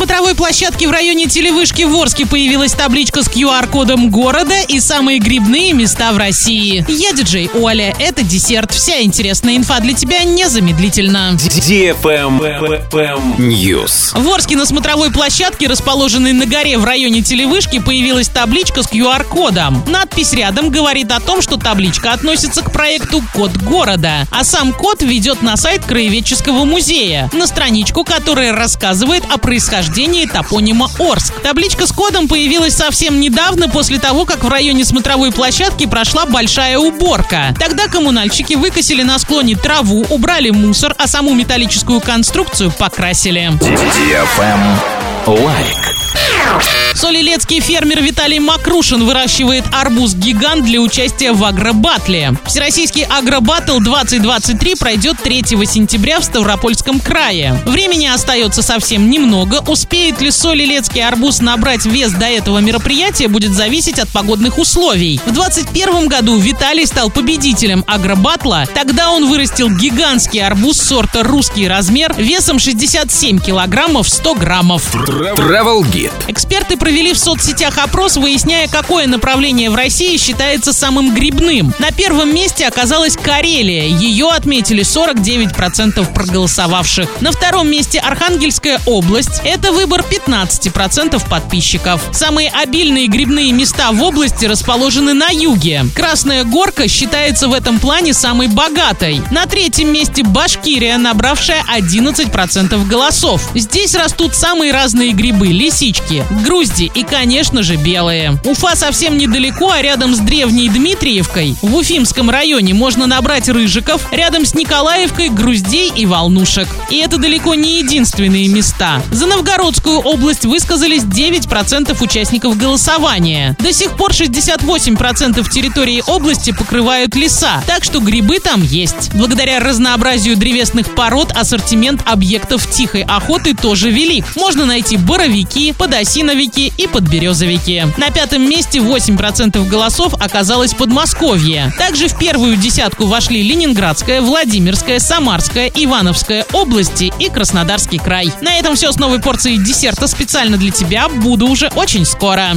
смотровой площадке в районе Телевышки в Орске появилась табличка с QR-кодом города и самые грибные места в России. Я диджей Оля, это десерт. Вся интересная инфа для тебя незамедлительно. News. В Орске на смотровой площадке, расположенной на горе в районе Телевышки, появилась табличка с QR-кодом. Надпись рядом говорит о том, что табличка относится к проекту «Код города», а сам код ведет на сайт Краеведческого музея, на страничку, которая рассказывает о происхождении топонима Орск. Табличка с кодом появилась совсем недавно, после того, как в районе смотровой площадки прошла большая уборка. Тогда коммунальщики выкосили на склоне траву, убрали мусор, а саму металлическую конструкцию покрасили. Лайк. Солилецкий фермер Виталий Макрушин выращивает арбуз-гигант для участия в агробатле. Всероссийский агробатл 2023 пройдет 3 сентября в Ставропольском крае. Времени остается совсем немного. Успеет ли Солилецкий арбуз набрать вес до этого мероприятия, будет зависеть от погодных условий. В 2021 году Виталий стал победителем агробатла. Тогда он вырастил гигантский арбуз сорта «Русский размер» весом 67 килограммов 100 граммов. Travel Guide. Эксперты провели в соцсетях опрос, выясняя, какое направление в России считается самым грибным. На первом месте оказалась Карелия. Ее отметили 49% проголосовавших. На втором месте Архангельская область. Это выбор 15% подписчиков. Самые обильные грибные места в области расположены на юге. Красная горка считается в этом плане самой богатой. На третьем месте Башкирия, набравшая 11% голосов. Здесь растут самые разные грибы, лисички, грузди и, конечно же, белые. Уфа совсем недалеко, а рядом с древней Дмитриевкой в Уфимском районе можно набрать рыжиков, рядом с Николаевкой груздей и волнушек. И это далеко не единственные места. За Новгородскую область высказались 9% участников голосования. До сих пор 68% территории области покрывают леса, так что грибы там есть. Благодаря разнообразию древесных пород ассортимент объектов тихой охоты тоже велик. Можно найти боровики, подосиновики и подберезовики. На пятом месте 8% голосов оказалось Подмосковье. Также в первую десятку вошли Ленинградская, Владимирская, Самарская, Ивановская области и Краснодарский край. На этом все с новой порцией десерта специально для тебя. Буду уже очень скоро.